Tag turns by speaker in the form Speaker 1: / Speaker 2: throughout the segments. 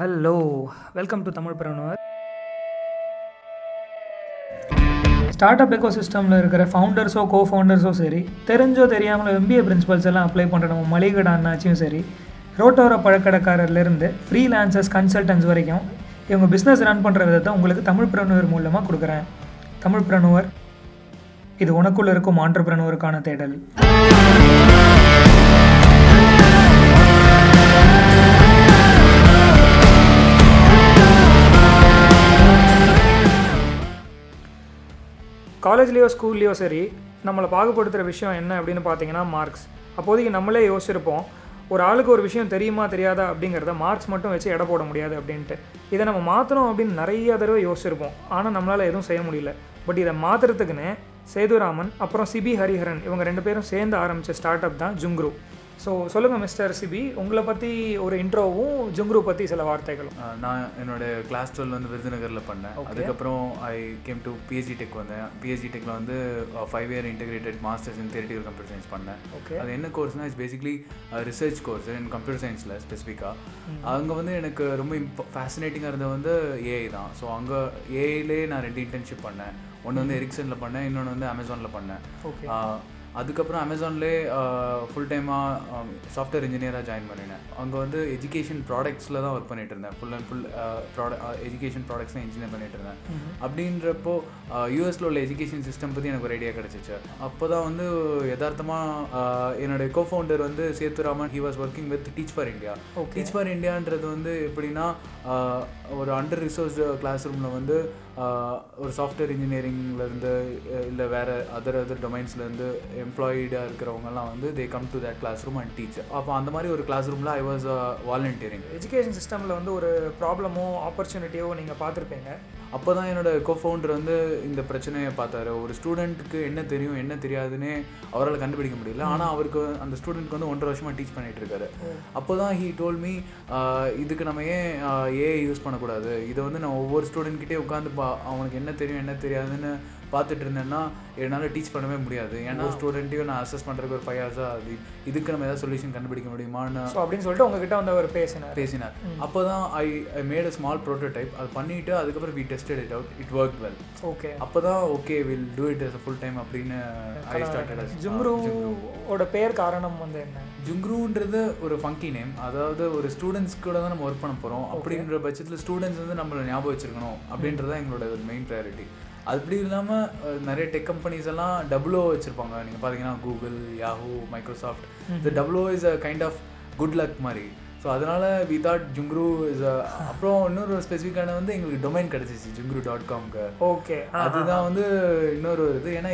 Speaker 1: Hello welcome to Tamil பிரணுவர் start up எக்கோ சிஸ்டமில் இருக்கிற ஃபவுண்டர்ஸோ கோ ஃபவுண்டர்ஸோ சரி தெரிஞ்சோ தெரியாமல் எம்பிஏ பிரின்சிபல்ஸ் எல்லாம் அப்ளை பண்ணுற நம்ம மளிகை அண்ணாச்சியும் சரி ரோட்டோர பழக்கடைக்காரர்லேருந்து ஃப்ரீலான்சர்ஸ் கன்சல்டன்ஸ் வரைக்கும் இவங்க பிஸ்னஸ் ரன் பண்ணுற விதத்தை உங்களுக்கு தமிழ் பிரணுவர் மூலமாக கொடுக்குறேன். தமிழ் பிரணுவர் இது உனக்குள்ளே இருக்கும் ஆண்டர்பிரனுவருக்கான தேடல். காலேஜ்லேயோ ஸ்கூல்லேயோ சரி நம்மளை பாகுபடுத்துகிற விஷயம் என்ன அப்படின்னு பார்த்தீங்கன்னா மார்க்ஸ் அப்போதைக்கு நம்மளே யோசிச்சிருப்போம் ஒரு ஆளுக்கு ஒரு விஷயம் தெரியுமா தெரியாதா அப்படிங்கிறத மார்க்ஸ் மட்டும் வச்சு எடை போட முடியாது அப்படின்ட்டு. இதை நம்ம மாற்றணும் அப்படின்னு நிறைய தடவை யோசிச்சிருப்போம். ஆனால் நம்மளால் எதுவும் செய்ய முடியல. பட் இதை மாற்றுறதுக்குன்னு சேதுராமன் அப்புறம் சிபி ஹரிஹரன் இவங்க ரெண்டு பேரும் சேர்ந்து ஆரம்பித்த ஸ்டார்ட் அப் தான் ஜுங்க்ரூ ஸோ சொல்லுங்கள் மிஸ்டர் சிபி உங்களை பற்றி ஒரு இன்ட்ரோவும் ஜுங்க்ரு பற்றி சில வார்த்தைகளும்.
Speaker 2: நான் என்னோட கிளாஸ் டுவெல் வந்து விருதுநகரில் பண்ணேன். அதுக்கப்புறம் I came to PhD tech வந்தேன். பிஹெச்டி டெக்கில் வந்து five year integrated masters in theoretical computer science பண்ணேன்.
Speaker 1: ஓகே
Speaker 2: அது என்ன கோர்ஸ்னா it's basically research course in computer சயின்ஸில் ஸ்பெசிஃபிக்காக அங்கே வந்து எனக்கு ரொம்ப இம்ப ஃபேசினேட்டிங்காக இருந்தது வந்து ஏஐ தான். ஸோ அங்கே ஏஐலே நான் ரெண்டு இன்டர்ன்ஷிப் பண்ணேன். ஒன்று வந்து எரிக்சனில் பண்ணேன் இன்னொன்று வந்து அமேசானில் பண்ணேன். அதுக்கப்புறம் அமேசான்லே ஃபுல் டைமாக சாஃப்ட்வேர் இன்ஜினியராக ஜாயின் பண்ணினேன். அங்கே வந்து எஜுகேஷன் ப்ராடக்ட்ஸில் தான் ஒர்க் பண்ணிட்டு இருந்தேன். Full and full product education products தான் இன்ஜினியர் பண்ணிட்டு இருந்தேன். அப்படின்றப்போ யூஎஸில் உள்ள எஜுகேஷன் சிஸ்டம் பற்றி எனக்கு ஒரு ஐடியா கிடச்சிச்சு. அப்போ தான் வந்து யதார்த்தமாக என்னோட கோ ஃபவுண்டர் வந்து Sethuraman he was working with teach for India teach for இந்தியான்றது வந்து எப்படின்னா ஒரு அண்டர் ரிசோர்ஸ்டு கிளாஸ் ரூமில் வந்து ஒரு சாஃப்ட்வேர் இன்ஜினியரிங்லேருந்து இல்லை வேறு அதர் அதர் டொமைன்ஸ்லேருந்து எம்ப்ளாயிடாக இருக்கிறவங்கலாம் வந்து they come to that classroom and teacher அப்போ அந்த மாதிரி ஒரு கிளாஸ் ரூமில் ஐ வாஸ் வாலண்டியரிங்
Speaker 1: எஜுகேஷன் சிஸ்டமில் வந்து ஒரு ப்ராப்ளமோ ஆப்பர்ச்சுனிட்டியோ நீங்கள் பார்த்துருப்பீங்க.
Speaker 2: அப்போ தான் என்னோட கோஃபவுண்டர் வந்து இந்த பிரச்சனையை பார்த்தாரு. ஒரு ஸ்டூடெண்ட்டுக்கு என்ன தெரியும் என்ன தெரியாதுன்னே அவரால் கண்டுபிடிக்க முடியல. ஆனால் அவருக்கு அந்த ஸ்டூடெண்ட்க்கு வந்து ஒன்றரை வருஷமாக டீச் பண்ணிட்டு இருக்காரு. அப்போ தான் ஹீ டோல் மீ இதுக்கு நம்ம ஏன் ஏஐ யூஸ் பண்ணக்கூடாது? இதை வந்து நான் ஒவ்வொரு ஸ்டூடெண்ட்கிட்டே உட்காந்து பா அவனுக்கு என்ன தெரியும் என்ன தெரியாதுன்னு பார்த்துட்டு இருந்தேன்னா என்னால் டீச் பண்ணவே முடியாது. ஏன்னா ஸ்டூடெண்ட்டையும் நான் அசஸ் பண்ணுறதுக்கு ஒரு ஃபைவ் ஹவர்ஸாக அது இதுக்கு நம்ம ஏதாவது சொல்யூஷன் கண்டுபிடிக்க முடியுமான்னு
Speaker 1: அப்படின்னு சொல்லிட்டு உங்ககிட்ட வந்து அவர் பேசினார்.
Speaker 2: பேசினார். அப்போ தான் I I made a small prototype அது பண்ணிவிட்டு அதுக்கப்புறம் we tested it out it work well
Speaker 1: okay
Speaker 2: அப்போ தான் okay will do it as full time அப்படின்னு ஐ ஸ்டார்டட்
Speaker 1: ஜுங்க்ரூவோட பேர் காரணம் வந்து என்ன?
Speaker 2: ஜுங்க்ரூன்றது ஒரு ஃபங்கி நேம் அதாவது ஒரு ஸ்டூடெண்ட்ஸ் கூட தான் நம்ம ஒர்க் பண்ண போகிறோம் அப்படின்ற பட்சத்தில் ஸ்டூடெண்ட்ஸ் வந்து நம்மளை ஞாபகம் வச்சிருக்கணும். அப்படின்றது தான் எங்களோட மெயின் ப்ரையாரிட்டி அப்படி இல்லாமல் நிறைய டெக் கம்பெனிஸ் எல்லாம் டபுளோ வச்சுருப்பாங்க. நீங்கள் பார்த்தீங்கன்னா கூகுள் யாஹூ மைக்ரோசாஃப்ட் இந்த double O is a kind of good luck மாதிரி. ஸோ அதனால வி தாட் ஜுங்க்ரூ இஸ் அப்புறம் இன்னொரு ஸ்பெசிஃபிக்கான வந்து எங்களுக்கு டொமைன் கிடச்சிச்சு ஜுங்க்ரூ டாட் காம்க்கு
Speaker 1: ஓகே.
Speaker 2: அதுதான் வந்து இன்னொரு இது. ஏன்னா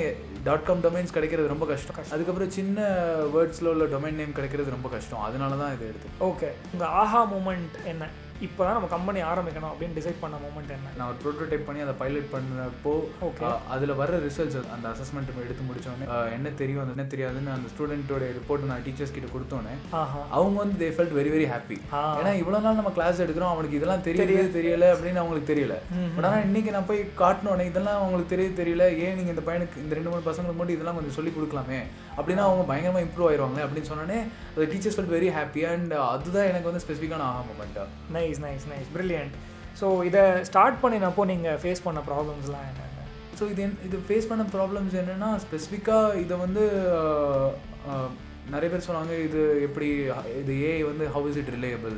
Speaker 2: டாட் காம் டொமைன்ஸ் கிடைக்கிறது ரொம்ப கஷ்டம். அதுக்கப்புறம் சின்ன வேர்ட்ஸில் உள்ள டொமைன் நேம் கிடைக்கிறது ரொம்ப கஷ்டம். அதனால தான் இதை எடுத்து
Speaker 1: ஓகே. உங்கள் ஆஹா மூமெண்ட் என்ன? இப்போ தான் நம்ம கம்பெனி ஆரம்பிக்கணும் அப்படின்னு டிசைட் பண்ண மூமெண்ட் என்ன?
Speaker 2: நான் ஒரு ப்ரோட்டோடைப் பண்ணி அதை பைலட் பண்ணப்போ
Speaker 1: Okay.
Speaker 2: அதில் வர ரிசல்ட்ஸ் அந்த அசஸ்மெண்ட் எடுத்து முடிச்சோடனே என்ன தெரியும் அது என்ன தெரியாதுன்னு அந்த ஸ்டூடெண்ட்டோட ரிப்போர்ட் நான் டீச்சர்ஸ் கிட்ட கொடுத்தோன்னே அவங்க வந்து they felt very very happy. ஏன்னா இவ்வளோ நாள் நம்ம கிளாஸ் எடுக்கிறோம் அவனுக்கு இதெல்லாம் தெரியல தெரியல அப்படின்னு அவங்களுக்கு தெரியல. பட் ஆனால் இன்னைக்கு நான் போய் காட்டினோடனே இதெல்லாம் அவங்களுக்கு தெரிய தெரியல. ஏன் நீங்கள் இந்த பையனுக்கு இந்த ரெண்டு மூணு பசங்களுக்கு மட்டும் இதெல்லாம் கொஞ்சம் சொல்லி கொடுக்கலாமே? அப்படின்னா அவங்க பயங்கரமாக இம்ப்ரூவ் ஆயிடுவாங்களே அப்படின்னு சொன்னோடனே அது teachers felt very happy and அதுதான் எனக்கு வந்து ஸ்பெசிஃபிக்கான aha மூமெண்ட்டாக
Speaker 1: nice nice nice brilliant so இதை ஸ்டார்ட் பண்ணினப்போ நீங்கள் ஃபேஸ் பண்ண ப்ராப்ளம்ஸ்லாம் என்ன
Speaker 2: ஸோ இது இது ஃபேஸ் பண்ண ப்ராப்ளம்ஸ் என்னென்னா ஸ்பெசிஃபிக்காக இதை வந்து நிறைய பேர் சொன்னாங்க இது எப்படி இது ஏஐ வந்து ஹவு இஸ் இட் ரிலேயபிள்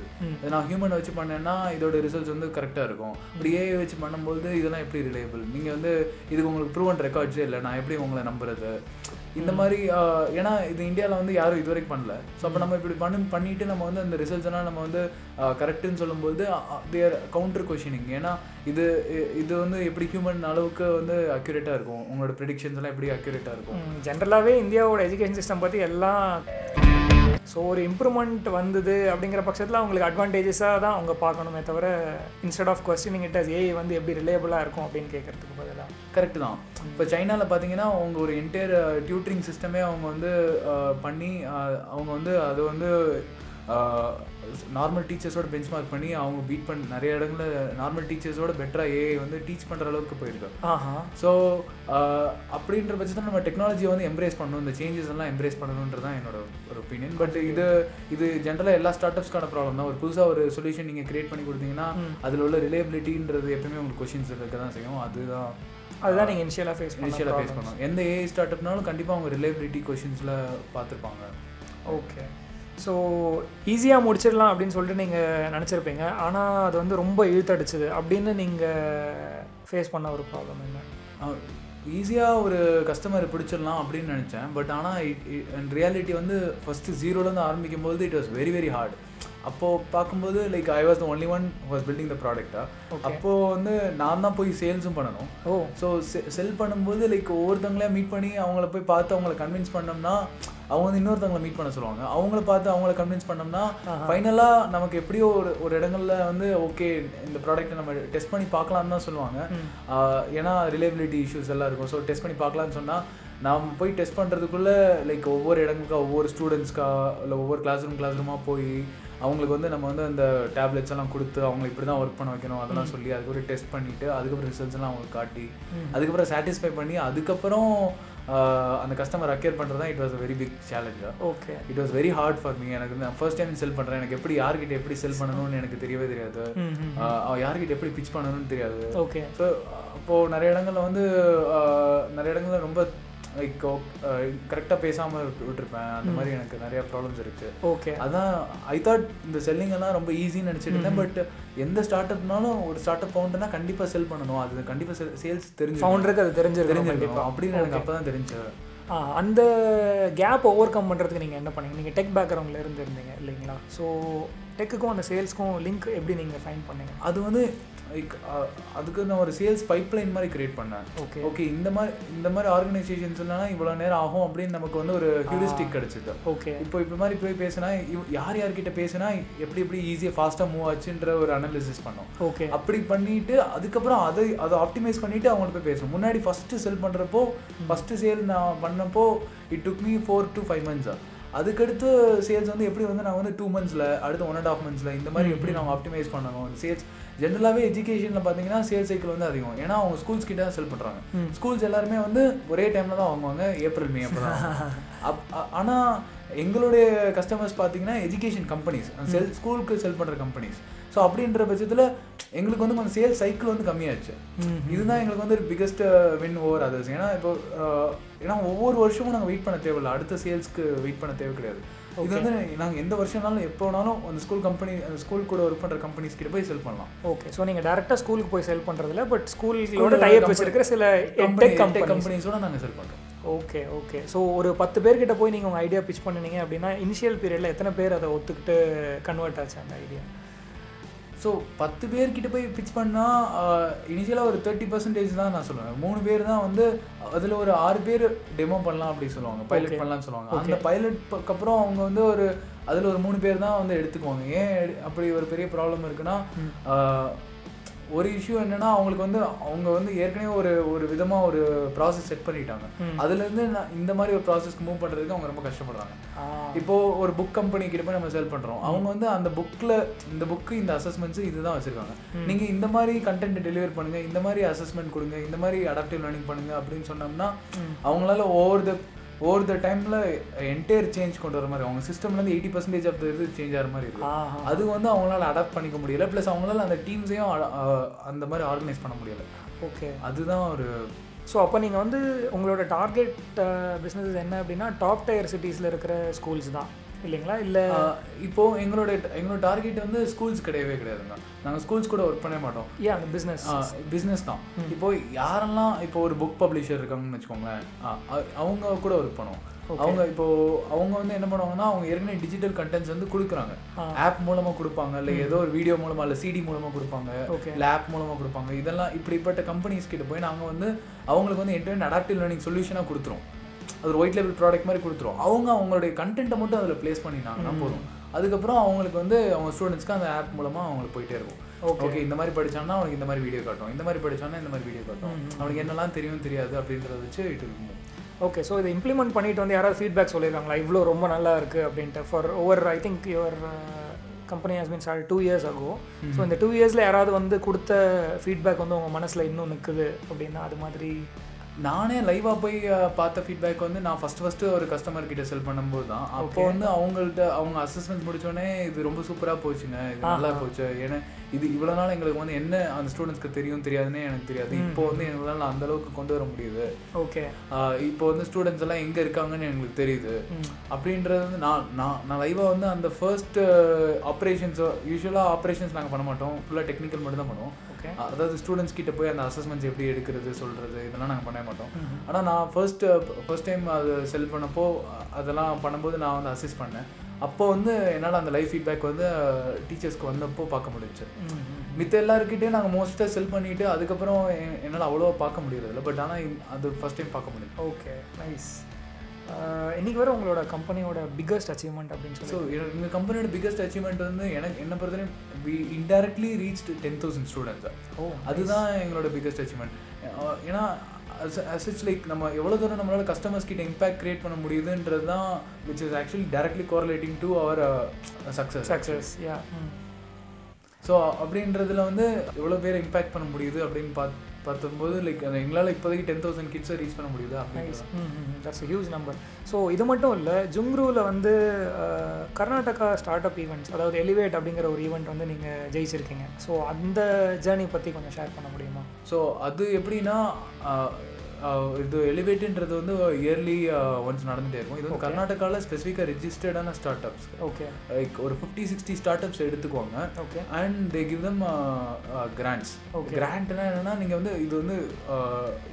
Speaker 2: நான் ஹியூமனை வச்சு பண்ணேன்னா இதோட ரிசல்ட்ஸ் வந்து கரெக்டாக இருக்கும். இப்படி ஏஐ வச்சு பண்ணும்போது இதெல்லாம் எப்படி ரிலேயபிள் நீங்கள் வந்து இதுக்கு உங்களுக்கு ப்ரூவன் ரெக்கார்ட்ஸே இல்லை நான் எப்படி உங்களை நம்புறது? இந்த மாதிரி ஏன்னா இது இந்தியாவில் வந்து யாரும் இது வரைக்கும் பண்ணல. ஸோ அப்போ நம்ம இப்படி பண்ணி பண்ணிட்டு நம்ம வந்து அந்த ரிசல்ட்ஸ் எல்லாம் நம்ம வந்து கரெக்டுன்னு சொல்லும்போது தேர் கவுண்டர் கொஷினிங் ஏன்னா இது இது வந்து எப்படி ஹியூமன் அளவுக்கு வந்து அக்யூரேட்டாக இருக்கும்? உங்களோட ப்ரிடிக்ஷன்ஸ் எல்லாம் எப்படி அக்யூரேட்டாக இருக்கும்?
Speaker 1: ஜென்ரலாகவே இந்தியாவோட எஜுகேஷன் சிஸ்டம் பற்றி எல்லாம் ஸோ ஒரு இம்ப்ரூவ்மெண்ட் வந்தது அப்படிங்கிற பட்சத்தில் அவங்களுக்கு அட்வான்டேஜஸாக தான் அவங்க பார்க்கணுமே தவிர instead of questioning it as AI வந்து எப்படி ரிலேபிளாக இருக்கும் அப்படின்னு கேட்கறதுக்கு பதிலாக
Speaker 2: கரெக்ட் தான். இப்போ சைனாவில் பார்த்தீங்கன்னா அவங்க ஒரு என்டையர் டியூட்டரிங் சிஸ்டமே அவங்க வந்து அஹ், பண்ணி அஹ், அவங்க வந்து அதை வந்து நார்மல் டீச்சர்ஸோட பெஞ்ச் மார்க் பண்ணி அவங்க பீட் பண்ணி நிறைய இடங்களில் நார்மல் டீச்சர்ஸோட பெட்டராக ஏஐ வந்து டீச் பண்ணுற அளவுக்கு போயிருக்கு.
Speaker 1: ஆஹா.
Speaker 2: ஸோ அப்படின்ற பட்சத்தில் நம்ம டெக்னாலஜியை வந்து எம்ப்ரேஸ் பண்ணணும். இந்த சேஞ்சஸ் எல்லாம் எம்ப்ரேஸ் பண்ணணுன்றது தான் என்னோட ஒரு ஒப்பீனியன் பட் இது இது ஜென்ரலாக எல்லா ஸ்டார்ட் அப்ஸ்க்கான ப்ராப்ளம் தான். ஒரு புதுசாக ஒரு சொல்யூஷன் நீங்கள் கிரியேட் பண்ணி கொடுத்தீங்கன்னா அதில் உள்ள ரிலேபிலிட்டின்றது எப்பவுமே உங்களுக்கு கொஷின்ஸ் இருக்க தான் செய்யும். அதுதான்
Speaker 1: அதுதான் நீங்கள் இனிஷியலாக ஃபேஸ்
Speaker 2: இனிஷியலாக ஃபேஸ்
Speaker 1: பண்ணி
Speaker 2: பண்ணுவோம் எந்த ஏஐ ஸ்டார்ட் அப்னாலும் கண்டிப்பாக அவங்க ரிலேபிலிட்டி கொஷின்ஸில் பார்த்துருப்பாங்க.
Speaker 1: ஓகே ஸோ ஈஸியாக முடிச்சிடலாம் அப்படின்னு சொல்லிட்டு நீங்கள் நினச்சிருப்பீங்க. ஆனால் அது வந்து ரொம்ப இழுத்தடிச்சது அப்படின்னு நீங்கள் ஃபேஸ் பண்ண ஒரு ப்ராப்ளம் என்ன?
Speaker 2: ஈஸியாக ஒரு கஸ்டமரை பிடிச்சிடலாம் அப்படின்னு நினச்சேன். பட் ஆனால் ரியாலிட்டி வந்து ஃபஸ்ட்டு ஜீரோலேருந்து ஆரம்பிக்கும் போது it was very very hard அப்போது பார்க்கும்போது like I was the only one was building the ப்ராடக்டா அப்போது வந்து நான் தான் போய் சேல்ஸும் பண்ணணும்.
Speaker 1: ஓ.
Speaker 2: ஸோ செல் பண்ணும்போது லைக் ஒவ்வொருத்தங்களே மீட் பண்ணி அவங்கள போய் பார்த்து அவங்கள கன்வின்ஸ் பண்ணோம்னா அவங்க வந்து இன்னொருத்தவங்களை மீட் பண்ண சொல்லுவாங்க. அவங்கள பார்த்து அவங்கள கன்வின்ஸ் பண்ணோம்னா ஃபைனலாக நமக்கு எப்படியோ ஒரு ஒரு இடங்கள்ல வந்து ஓகே இந்த ப்ராடக்ட்டை நம்ம டெஸ்ட் பண்ணி பார்க்கலாம்னு தான் சொல்லுவாங்க. ஏன்னா ரிலேபிலிட்டி இஷ்யூஸ் எல்லாம் இருக்கும். ஸோ டெஸ்ட் பண்ணி பார்க்கலாம்னு சொன்னால் நாம் போய் டெஸ்ட் பண்ணுறதுக்குள்ளே லைக் ஒவ்வொரு இடங்களுக்கா ஒவ்வொரு ஸ்டூடெண்ட்ஸ்க்கா இல்லை ஒவ்வொரு கிளாஸ் ரூம் கிளாஸ் ரூமாக போய் அவங்களுக்கு வந்து நம்ம வந்து அந்த டேப்லெட்ஸ் எல்லாம் கொடுத்து அவங்க இப்படி தான் ஒர்க் பண்ண வைக்கணும் அதெல்லாம் சொல்லி அதுக்கப்புறம் டெஸ்ட் பண்ணிவிட்டு அதுக்கப்புறம் ரிசல்ட்ஸ் எல்லாம் அவங்களுக்கு காட்டி அதுக்கப்புறம் சாட்டிஸ்ஃபை பண்ணி அதுக்கப்புறம் அந்த கஸ்டமர் அக்கேர் பண்ணுறது தான் it was very big சேலஞ்சா
Speaker 1: okay
Speaker 2: it was very hard for me எனக்கு நான் ஃபர்ஸ்ட் டைம் செல் பண்ணுறேன் எனக்கு எப்படி யார்கிட்ட எப்படி செல் பண்ணணும்னு எனக்கு தெரியவே தெரியாது. யார்கிட்ட எப்படி பிச் பண்ணணும்னு தெரியாது.
Speaker 1: ஓகே
Speaker 2: ஸோ அப்போது நிறைய இடங்கள்ல வந்து நிறைய இடங்கள்ல ரொம்ப லைக் கரெக்டாக பேசாமல் விட்டுருப்பேன். அந்த மாதிரி எனக்கு நிறைய ப்ராப்ளம்ஸ் இருக்குது
Speaker 1: ஓகே
Speaker 2: அதான் ஐ தாட் இந்த செல்லிங் எல்லாம் ரொம்ப ஈஸின்னு நினச்சிட்டு இருந்தேன் பட் எந்த ஸ்டார்ட் அப்னாலும் ஒரு ஸ்டார்ட் அப் ஃபவுண்டர்னா கண்டிப்பாக செல் பண்ணணும். அது கண்டிப்பாக சேல்ஸ் தெரிஞ்சு
Speaker 1: ஃபவுண்டருக்கு அது தெரிஞ்சிருக்கணும்
Speaker 2: தெரிஞ்சிருக்கணும். அப்படின்னு எனக்கு அப்போ தான் தெரிஞ்சு
Speaker 1: ஆ, அந்த கேப் ஓவர் கம் பண்ணுறதுக்கு நீங்கள் என்ன பண்ணீங்க? நீங்கள் டெக் பேக்ரவுண்டில் இருந்து இருந்தீங்க இல்லைங்களா? ஸோ டெக்குக்கும் அந்த சேல்ஸ்க்கும் லிங்க் எப்படி நீங்கள் ஃபைன் பண்ணீங்க?
Speaker 2: அது வந்து லைக் அதுக்கு நான் ஒரு சேல்ஸ் பைப்லைன் மாதிரி கிரியேட் பண்ணேன்.
Speaker 1: ஓகே
Speaker 2: ஓகே இந்த மாதிரி இந்த மாதிரி ஆர்கனைசேஷன்ஸ்லாம் இவ்வளோ நேரம் ஆகும் அப்படின்னு நமக்கு வந்து ஒரு ஹியூரிஸ்டிக் கிடைச்சிது.
Speaker 1: ஓகே
Speaker 2: இப்போ இப்போ மாதிரி போய் பேசினா யார் யார்கிட்ட பேசினா எப்படி எப்படி ஈஸியாக ஃபாஸ்ட்டாக மூவ் ஆச்சுன்ற ஒரு அனாலிசிஸ் பண்ணோம்.
Speaker 1: ஓகே
Speaker 2: அப்படி பண்ணிட்டு அதுக்கப்புறம் அதை அதை ஆப்டிமைஸ் பண்ணிட்டு அவங்கள்ட்ட போய் பேசணும் முன்னாடி ஃபஸ்ட்டு செல் பண்ணுறப்போ ஃபஸ்ட்டு சேல் நான் பண்ணப்போ it took me four to five மந்த்ஸா அதுக்கடுத்து சேல்ஸ் வந்து எப்படி வந்து நான் வந்து டூ மந்த்ஸில் அடுத்து ஒன் அண்ட் ஆஃப் மந்த்ஸில் இந்த மாதிரி எப்படி நம்ம ஆப்டிமைஸ் பண்ணணும்? சேல்ஸ் ஜென்ரலாகவே எஜுகேஷனில் பார்த்தீங்கன்னா சேல்ஸ் சைக்கிள் வந்து அதிகம். ஏன்னா அவங்க ஸ்கூல்ஸ் கிட்ட தான் செல் பண்ணுறாங்க ஸ்கூல்ஸ் எல்லாருமே வந்து ஒரே டைமில் தான் வாங்குவாங்க ஏப்ரல் மே அப்போ அப் ஆனால் எங்களுடைய கஸ்டமர்ஸ் பார்த்தீங்கன்னா எஜுகேஷன் கம்பெனிஸ் செல் ஸ்கூலுக்கு செல் பண்ணுற கம்பெனிஸ் ஸோ அப்படின்ற பட்சத்தில் எங்களுக்கு வந்து கொஞ்சம் சேல்ஸ் சைக்கிள் வந்து கம்மியாச்சு. இதுதான் எங்களுக்கு வந்து பிக்கஸ்ட் வின் ஓவர் அதர்ஸ் ஏன்னா இப்போ அஹ், ஏன்னா ஒவ்வொரு வருஷமும் நாங்கள் வெயிட் பண்ண தேவையில்ல. அடுத்த சேல்ஸ்க்கு வெயிட் பண்ண தேவை கிடையாது. இது வந்து நாங்கள் எந்த வருஷம்னாலும் எப்போ வேணாலும் அந்த ஸ்கூல் கம்பெனி ஸ்கூல் கூட ஒர்க் பண்ணுற கம்பெனிஸ் கிட்ட போய் செல் பண்ணலாம்.
Speaker 1: ஓகே ஸோ நீங்கள் டேரெக்டாக ஸ்கூலுக்கு போய் செல் பண்ணுறதில்ல பட் ஸ்கூலோட டைப் வச்சிருக்கிற சில
Speaker 2: கம்பெனிஸோட நாங்கள் செல் பண்ணுறோம்
Speaker 1: ஓகே ஓகே ஸோ ஒரு பத்து பேர்கிட்ட போய் நீங்கள் உங்கள் ஐடியா பிச் பண்ணினீங்க அப்படின்னா இனிஷியல் பீரியடில் எத்தனை பேர் அதை ஒத்துக்கிட்டு கன்வெர்ட் ஆச்சு அந்த ஐடியா
Speaker 2: ஸோ பத்து பேர்கிட்ட போய் பிச் பண்ணால் இனிஷியலாக ஒரு தேர்ட்டி பர்சன்டேஜ் தான் நான் சொல்லுவேன். மூணு பேர் தான் வந்து அதில் ஒரு ஆறு பேர் டெமோ பண்ணலாம் அப்படி சொல்லுவாங்க. பைலட் பண்ணலாம்னு சொல்லுவாங்க. அந்த பைலட்க்கு அப்புறம் அவங்க வந்து ஒரு அதில் ஒரு மூணு பேர் தான் வந்து எடுத்துக்குவாங்க. ஏன் அப்படி ஒரு பெரிய ப்ராப்ளம் இருக்குன்னா ஒரு இஷ்யூ என்னன்னா அவங்களுக்கு வந்து அவங்க வந்து ஏற்கனவே ஒரு ஒரு விதமாக ஒரு ப்ராசஸ் செட் பண்ணிட்டாங்க. அதுலேருந்து நான் இந்த மாதிரி ஒரு ப்ராசஸ்க்கு மூவ் பண்ணுறதுக்கு அவங்க ரொம்ப கஷ்டப்படுறாங்க. இப்போ ஒரு புக் கம்பெனி கிட்ட போய் நம்ம செல் பண்றோம். அவங்க வந்து அந்த புக்ல இந்த புக்கு இந்த அசஸ்மெண்ட்ஸ் இதுதான் வச்சிருக்காங்க. நீங்க இந்த மாதிரி கண்டென்ட் டெலிவர் பண்ணுங்க இந்த மாதிரி அசஸ்மெண்ட் கொடுங்க இந்த மாதிரி அடாப்டிவ் லேர்னிங் பண்ணுங்க அப்படின்னு சொன்னோம்னா அவங்களால ஓவர் த ஓவர் த டைம்ல என்டையர் சேஞ்ச் கொண்டு வர மாதிரி அவங்க சிஸ்டம்ல இருந்து எயிட்டி பர்சன்டேஜ் ஆஃப் இது சேஞ்ச் ஆகிற மாதிரி இருக்கு.
Speaker 1: ஆஹா.
Speaker 2: அது வந்து அவங்களால அடாப்ட் பண்ணிக்க முடியல. ப்ளஸ் அவங்களால அந்த டீம்ஸையும் அந்த மாதிரி ஆர்கனைஸ் பண்ண முடியல.
Speaker 1: ஓகே
Speaker 2: அதுதான் ஒரு
Speaker 1: ஸோ அப்போ நீங்கள் வந்து உங்களோட டார்கெட் பிஸ்னஸ் என்ன அப்படின்னா டாப் டயர் சிட்டிஸில் இருக்கிற ஸ்கூல்ஸ் தான். இல்லைங்களா? இல்லை
Speaker 2: ஆஹ் இப்போ எங்களோட எங்களோட டார்கெட் வந்து ஸ்கூல்ஸ் கிடையவே கிடையாதுங்க. நாங்கள் ஸ்கூல்ஸ் கூட ஒர்க் பண்ணவே மாட்டோம்.
Speaker 1: ஏன் அந்த பிஸ்னஸ்
Speaker 2: பிஸ்னஸ் தான். இப்போ யாரெல்லாம் இப்போ ஒரு புக் பப்ளிஷர் இருக்காங்கன்னு வச்சுக்கோங்களேன் அவங்க கூட ஒர்க் பண்ணுவோம். அவங்க இப்போ அவங்க வந்து என்ன பண்ணுவாங்கன்னா அவங்க ஏற்கனவே டிஜிட்டல் கண்டென்ட்ஸ் வந்து கொடுக்குறாங்க. ஆப் மூலமா கொடுப்பாங்க இல்லை ஏதோ ஒரு வீடியோ மூலமா இல்லை சிடி மூலமா கொடுப்பாங்க. இல்லை ஆப் மூலமா கொடுப்பாங்க. இதெல்லாம் இப்படிப்பட்ட கம்பெனிஸ் கிட்ட போய் நாங்கள் வந்து அவங்களுக்கு வந்து என்டையர் அடாப்டிவ் லேர்னிங் சொல்யூஷனாக கொடுத்துரும் அது ஒரு ஒயிட் லேபிள் ப்ராடக்ட் மாதிரி கொடுத்துரும். அவங்க அவங்களுடைய கண்டென்ட்டை மட்டும் அதில் ப்ளேஸ் பண்ணிட்டாங்கன்னா போதும். அதுக்கப்புறம் அவங்களுக்கு வந்து அவங்க ஸ்டூடெண்ட்ஸ்க்கு அந்த ஆப் மூலமா அவங்களுக்கு போயிட்டே இருக்கும். ஓகே இந்த மாதிரி படிச்சான்னா அவனுக்கு இந்த மாதிரி வீடியோ காட்டும். இந்த மாதிரி படிச்சான்னா இந்த மாதிரி வீடியோ காட்டும். அவனுக்கு என்னெல்லாம் தெரியும் தெரியாது அப்படின்றத வச்சு இட்
Speaker 1: ஓகே ஸோ இதை இம்ப்ளிமெண்ட் பண்ணிட்டு வந்து யாராவது ஃபீட்பேக் சொல்லியிருக்காங்களா? இவ்வளோ ரொம்ப நல்லா இருக்குது அப்படின்ட்டு. For over I think your company has mean start two years ஆகும் ஸோ இந்த டூ இயர்ஸில் யாராவது வந்து கொடுத்த ஃபீட்பேக் வந்து உங்கள் மனசில் இன்னும் நிற்குது அப்படின்னா அது மாதிரி
Speaker 2: நானே லைவாக போய் பார்த்த ஃபீட்பேக் வந்து நான் ஃபஸ்ட் ஃபஸ்ட்டு ஒரு கஸ்டமர் கிட்ட செல் பண்ணும்போது தான். அப்போ வந்து அவங்கள்ட்ட அவங்க அசஸ்மெண்ட் முடிச்சோடனே இது ரொம்ப சூப்பராக போச்சுங்க. இது நல்லா போச்சு. ஏன்னா இது இவ்வளோ நாள் எங்களுக்கு வந்து என்ன அந்த ஸ்டூடெண்ட்ஸ்க்கு தெரியும் தெரியாதுன்னே எனக்கு தெரியாது. இப்போ வந்து எங்களால் அந்த அளவுக்கு கொண்டு வர முடியுது.
Speaker 1: ஓகே
Speaker 2: இப்போ வந்து ஸ்டூடெண்ட்ஸ் எல்லாம் எங்கே இருக்காங்கன்னு எங்களுக்கு தெரியுது. அப்படின்றது வந்து நான் நான் நான் லைவாக வந்து அந்த ஃபர்ஸ்ட் ஆப்ரேஷன்ஸ் யூஸ்வலாக ஆப்ரேஷன்ஸ் நாங்கள் பண்ண மாட்டோம். ஃபுல்லாக டெக்னிக்கல் மட்டும் தான் பண்ணுவோம்.
Speaker 1: ஓகே
Speaker 2: அதாவது ஸ்டூடெண்ட்ஸ் கிட்ட போய் அந்த அசஸ்மெண்ட்ஸ் எப்படி எடுக்கிறது சொல்கிறது இதெல்லாம் நாங்கள் பண்ண மாட்டோம். ஆனால் நான் ஃபர்ஸ்ட் ஃபர்ஸ்ட் டைம் அது செல் பண்ணப்போ அதெல்லாம் பண்ணும்போது நான் வந்து அசிஸ்ட் பண்ணேன். அப்போ வந்து என்னால் அந்த லைவ் ஃபீட்பேக் வந்து டீச்சர்ஸ்க்கு வந்தப்போ பார்க்க முடிஞ்சுச்சு மித்த எல்லாருக்கிட்டையும் நாங்கள் மோஸ்ட்டாக செல் பண்ணிவிட்டு அதுக்கப்புறம் என்னால் அவ்வளோவா பார்க்க முடியறதில்ல. பட் ஆனால் அது ஃபர்ஸ்ட் டைம் பார்க்க முடியும்
Speaker 1: ஓகே நைஸ் இன்னைக்கு வரை உங்களோட கம்பெனியோட பிக்கஸ்ட் அச்சீவ்மெண்ட் அப்படின்னு சொல்லி
Speaker 2: ஸோ எங்கள் கம்பெனியோட பிக்கஸ்ட் அச்சீவ்மெண்ட் வந்து எனக்கு என்ன பொறுத்தவரையும் we indirectly reach ten thousand students
Speaker 1: oh
Speaker 2: அதுதான் எங்களோட பிக்கஸ்ட் அச்சீவ்மெண்ட் ஏன்னா அசிட்ஸ் லைக் நம்ம எவ்வளோ தூரம் நம்மளால கஸ்டமர்ஸ் கிட்ட இம்பாக்ட் கிரியேட் பண்ண முடியுதுன்றது தான் which is actually directly correlating to our success
Speaker 1: success yeah
Speaker 2: so அப்படின்றதுல வந்து எவ்வளோ பேர் இம்பாக்ட் பண்ண முடியுது அப்படின்னு பார்த்து பார்த்தும்போது லைக் எங்களால் இப்போதைக்கு டென் தௌசண்ட் கிட்ஸை ரீச் பண்ண முடியுது
Speaker 1: தட்ஸ் ஹியூஜ் நம்பர் ஸோ இது மட்டும் இல்லை ஜுங்ரூவில் வந்து கர்நாடகா ஸ்டார்ட் அப் ஈவெண்ட்ஸ் அதாவது எலிவேட் அப்படிங்கிற ஒரு ஈவெண்ட் வந்து நீங்கள் ஜெயிச்சிருக்கீங்க. ஸோ அந்த ஜேர்னி பற்றி கொஞ்சம் ஷேர் பண்ண முடியுமா?
Speaker 2: ஸோ அது எப்படின்னா இது எலிவேட்டுன்றது வந்து இயர்லி ஒன்ஸ் நடந்துகிட்டே இருக்கும். இது வந்து கர்நாடகாவில் ஸ்பெசிஃபிக்காக ரெஜிஸ்டர்டான ஸ்டார்ட் அப்ஸ்
Speaker 1: ஓகே
Speaker 2: லைக் ஒரு ஃபிஃப்டி சிக்ஸ்டி ஸ்டார்ட் அப்ஸ் எடுத்துக்குவாங்க
Speaker 1: okay
Speaker 2: and they give them grants கிராண்ட்னா என்னன்னா நீங்கள் வந்து இது வந்து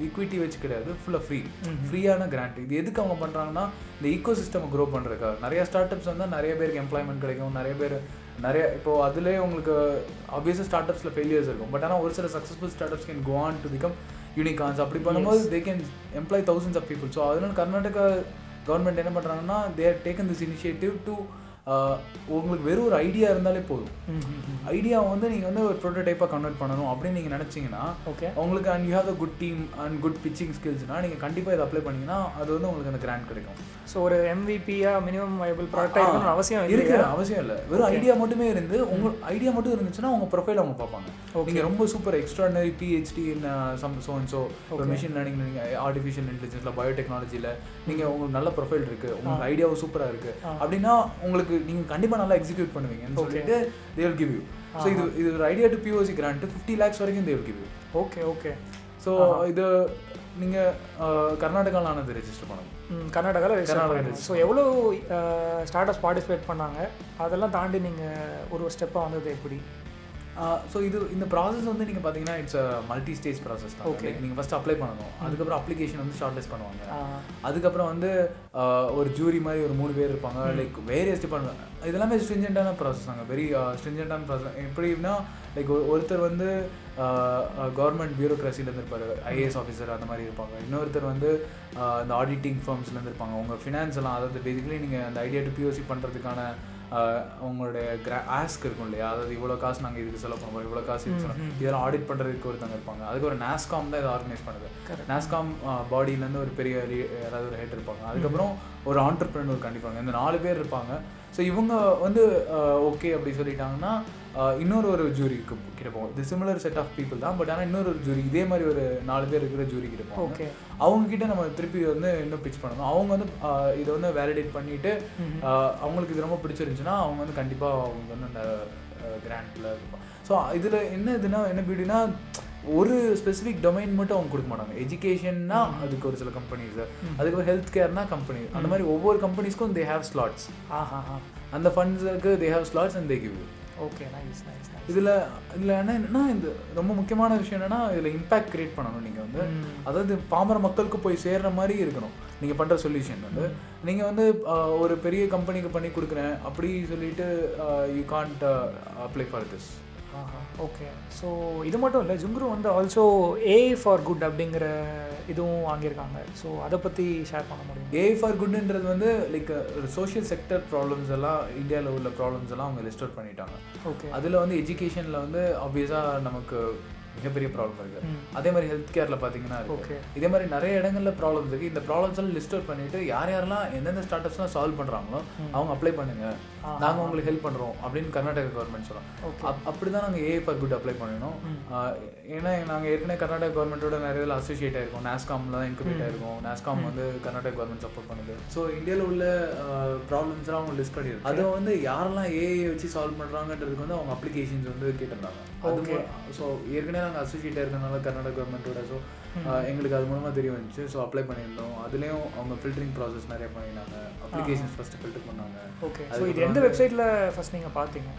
Speaker 2: ஈக்விட்டி வச்சு கிடையாது. ஃபுல்லாக ஃப்ரீ ஃப்ரீயான கிராண்ட் இது எதுக்கு அவங்க பண்ணுறாங்கன்னா இந்த ஈக்கோ சிஸ்டம் க்ரோ பண்ணுறதுக்காக நிறைய ஸ்டார்ட் அப்ஸ் வந்து நிறைய பேருக்கு எம்ப்ளாய்மெண்ட் கிடைக்கும். நிறைய பேர் நிறைய இப்போ அதுலேயே உங்களுக்கு ஆப்வியஸாக ஸ்டார்ட் அப்ஸில் ஃபெயிலியர்ஸ் இருக்கும். பட் ஆனால் ஒரு சில successful startups can go on to become unicorns அப்படி பண்ணும்போது they can employ thousands of people so அதனால கர்நாடகா கவர்மெண்ட் என்ன பண்ணுறாங்கன்னா they're taken this initiative to உங்களுக்கு வெறும் ஒரு ஐடியா இருந்தாலே போதும். ஐடியா வந்து நீங்கள் வந்து ஒரு ப்ரோட்டோடைப்பாக கன்வெர்ட் பண்ணணும் அப்படின்னு நீங்கள் நினச்சிங்கன்னா
Speaker 1: ஓகே
Speaker 2: உங்களுக்கு and you have a good team and good pitching ஸ்கில்ஸ்னா நீங்கள் கண்டிப்பாக இதை அப்ளை பண்ணீங்கன்னா அது வந்து உங்களுக்கு அந்த கிராண்ட் கிடைக்கும்.
Speaker 1: ஸோ ஒரு எம்விபியா மினிமம் வைபிள் ப்ராடக்டாக இருக்கணும்னு அவசியம்
Speaker 2: இருக்கு அவசியம் இல்லை. வெறும் ஐடியா மட்டுமே இருந்து உங்க ஐடியா மட்டும் இருந்துச்சுன்னா உங்க ப்ரொஃபைல் அவங்க பார்ப்பாங்க. நீங்க ரொம்ப super extraordinary PhD some so and so machine learning நீங்க ஆர்டிஃபிஷியல் இன்டெலிஜென்ஸ்ல பயோடெக்னாலஜியில் நீங்க உங்களுக்கு நல்ல ப்ரொஃபைல் இருக்கு. உங்களுக்கு ஐடியாவும் சூப்பரா இருக்கு. அப்படின்னா உங்களுக்கு நீங்க கண்டிப்பா நல்லா எக்ஸிக்யூட் பண்ணுவீங்கன்னு சொல்லிட்டு they will give you so இது இது ஒரு idea to POC grant fifty lakhs வரைக்கும் they will give you
Speaker 1: okay okay
Speaker 2: so இது நீங்க கர்நாடகாவில் ஆனது ரெஜிஸ்டர் பண்ணணும்.
Speaker 1: கர்நாடகாவில்
Speaker 2: கர்நாடகா
Speaker 1: ஸோ எவ்வளோ ஸ்டார்ட் அப்ஸ் பார்ட்டிசிபேட் பண்ணாங்க? அதெல்லாம் தாண்டி நீங்கள் ஒரு ஒரு ஸ்டெப்பாக வந்தது எப்படி?
Speaker 2: ஸோ இது இந்த ப்ராசஸ் வந்து நீங்கள் பார்த்தீங்கன்னா இட்ஸ் மல்டி ஸ்டேஜ் ப்ராசஸ் தான்.
Speaker 1: Okay.
Speaker 2: நீங்கள் ஃபஸ்ட் அப்ளை பண்ணணும். அதுக்கப்புறம் அப்ளிகேஷன் வந்து ஷார்ட் லிஸ்ட் பண்ணுவாங்க அதுக்கப்புறம் வந்து ஒரு ஜூரி மாதிரி ஒரு மூணு பேர் இருப்பாங்க. லைக் வேரியஸ் டிபார்ட்மெண்ட் இதெல்லாமே ஸ்ட்ரிஞ்சென்ட்டான ப்ராசஸ் தாங்க. வெரி ஸ்ட்ரிஞ்சென்ட்டான ப்ராசஸ் எப்படின்னா லைக் ஒருத்தர் வந்து கவர்மெண்ட் பியூரோக்ரஸிலேருந்து இருப்பார் ஐஏஎஸ் ஆஃபீஸர் அந்த மாதிரி இருப்பாங்க. இன்னொருத்தர் வந்து இந்த ஆடிட்டிங் ஃபார்ம்ஸ்லேருந்து இருப்பாங்க உங்கள் ஃபினான்ஸ் எல்லாம் அதாவது பேசிக்கலி நீங்கள் அந்த ஐடியா டு பிஓசி பண்ணுறதுக்கான உங்களுடைய கிரா ஆஸ்க் இருக்கும் இல்லையா? அதாவது இவ்வளோ காசு நாங்கள் இதுக்கு செலவு பண்ணுவோம் இவ்வளோ காசு இதுக்கு செலவு இதெல்லாம் ஆடிட் பண்ணுறதுக்கு ஒருத்தவங்க இருப்பாங்க. அதுக்கு ஒரு நாஸ்காம் தான் இதை ஆர்கனைஸ் பண்ணுது. நாஸ்காம் பாடியிலேருந்து ஒரு பெரிய யாராவது ஒரு ஹெட் இருப்பாங்க. அதுக்கப்புறம் ஒரு ஆண்டர்பிரினர் கண்டிப்பாங்க. இந்த நாலு பேர் இருப்பாங்க. ஸோ இவங்க வந்து ஓகே அப்படி சொல்லிட்டாங்கன்னா இன்னொரு ஒரு ஜூரி கிட்ட போவோம். இது சிமிலர் செட் ஆஃப் பீப்புள் தான் பட் ஆனால் இன்னொரு ஒரு ஜூரி இதே மாதிரி ஒரு நாலு பேர் இருக்கிற ஜூரி கிட்ட போவாங்க
Speaker 1: ஓகே
Speaker 2: அவங்க கிட்ட நம்ம திருப்பி வந்து இன்னும் பிச் பண்ணணும். அவங்க வந்து இதை வந்து வேலிடேட் பண்ணிட்டு அவங்களுக்கு இது ரொம்ப பிடிச்சிருந்துச்சுன்னா அவங்க வந்து கண்டிப்பாக அவங்க வந்து அந்த கிராண்டில் இருப்பாங்க. ஸோ இதில் என்ன இதுனா என்ன பியூட்டினா ஒரு ஸ்பெசிஃபிக் டொமைன் மட்டும் அவங்க கொடுக்க மாட்டாங்க. எஜுகேஷன்னா அதுக்கு ஒரு சில கம்பெனிஸ் அதுக்கப்புறம் ஹெல்த் கேர்னா கம்பெனி அந்த மாதிரி ஒவ்வொரு கம்பெனிஸ்க்கும் தே ஹேவ் ஸ்லாட்ஸ் அந்த ஃபண்ட்ஸுக்கு they have slots and they give you
Speaker 1: okay nice nice
Speaker 2: இதில் இதில் என்ன என்னன்னா இந்த ரொம்ப முக்கியமான விஷயம் என்னன்னா இதில் இம்பாக்ட் கிரியேட் பண்ணணும் நீங்கள் வந்து. அதாவது பாமர மக்களுக்கு போய் சேர்ற மாதிரி இருக்கணும். நீங்கள் பண்ணுற சொல்யூஷன் வந்து. நீங்கள் வந்து ஒரு பெரிய கம்பெனிக்கு பண்ணி கொடுக்குறேன். அப்படி சொல்லிட்டு you can't apply for this
Speaker 1: okay so இது மட்டும் இல்லை ஜுங்ரு வந்து ஆல்சோ ஏ ஃபார் குட் அப்படிங்கிற இதுவும் வாங்கியிருக்காங்க. ஸோ அதை பற்றி ஷேர் பண்ண முடியும்?
Speaker 2: ஏ ஃபார் குட்ன்றது வந்து லைக் சோஷியல் செக்டர் ப்ராப்ளம்ஸ் எல்லாம் இந்தியாவில் உள்ள ப்ராப்ளம்ஸ் எல்லாம் அவங்க லிஸ்ட் அவுட் பண்ணிட்டாங்க.
Speaker 1: ஓகே
Speaker 2: அதில் வந்து எஜுகேஷனில் வந்து ஆப்வியஸாக நமக்கு மிகப்பெரிய ப்ராப்ளம் இருக்கு.
Speaker 1: ம்.
Speaker 2: அதே மாதிரி ஹெல்த் கேர்ல பாத்தீங்கன்னா இருக்கு.
Speaker 1: ஓகே
Speaker 2: இதே மாதிரி நிறைய இடங்கள்ல ப்ராப்ளம்ஸ் இருக்கு. இந்த ப்ராப்ளம்ஸ் எல்லாம் லிஸ்ட் அவுட் பண்ணிட்டு யார் யாரெல்லாம் எந்தெந்த ஸ்டார்ட்அப்ஸ்லாம் சால்வ் பண்றாங்களோ அவங்க அப்ளை பண்ணுங்க.
Speaker 1: ஆ,
Speaker 2: நாங்க உங்களுக்கு ஹெல்ப் பண்றோம் அப்படின்னு கர்நாடகா கவர்மெண்ட் சொல்றோம்.
Speaker 1: ஓகே
Speaker 2: அப் அப்படிதான் நாங்க ஏஐ ஃபார் குட் அப்ளை பண்ணினோம். ஆஹ் ஏன்னா நாங்க ஏற்கனவே கர்நாடகா கவர்மெண்ட்டோட நிறைய அசோசியேட் ஆயிருக்கோம். நாஸ்காம்ல தான் இன்குபேட் ஆயிருக்கோம். நாஸ்காம் வந்து கர்நாடகா கவர்மெண்ட் சப்போர்ட் பண்ணுது. ஸோ இந்தியாவில் உள்ள ப்ராப்ளம்ஸ்லாம் அவங்க லிஸ்ட் பண்ணிருக்கு அதை வந்து யாரெல்லாம் ஏஐ வச்சு சால்வ் பண்றாங்கன்றதுக்கு வந்து அவங்க அப்ளிகேஷன்ஸ் வந்து கேட்டிருந்தாங்க. அது ஸோ ஏற்கனவே நாங்கள் அசோசியேட் இருக்கனால கர்நாடகா கவர்மெண்ட்டோட ஸோ எங்களுக்கு அது மூலமா தெரிய வந்துச்சு. ஸோ அப்ளை பண்ணியிருந்தோம். அதுலேயும் அவங்க ஃபில்டரிங் ப்ராசஸ் நிறைய பண்ணினாங்க. அப்ளிகேஷன்ஸ் ஃபர்ஸ்ட் ஃபில்டர் பண்ணாங்க.
Speaker 1: ஓகே ஸோ இது எந்த வெப்சைட்டில் ஃபர்ஸ்ட் நீங்கள் பார்த்தீங்க.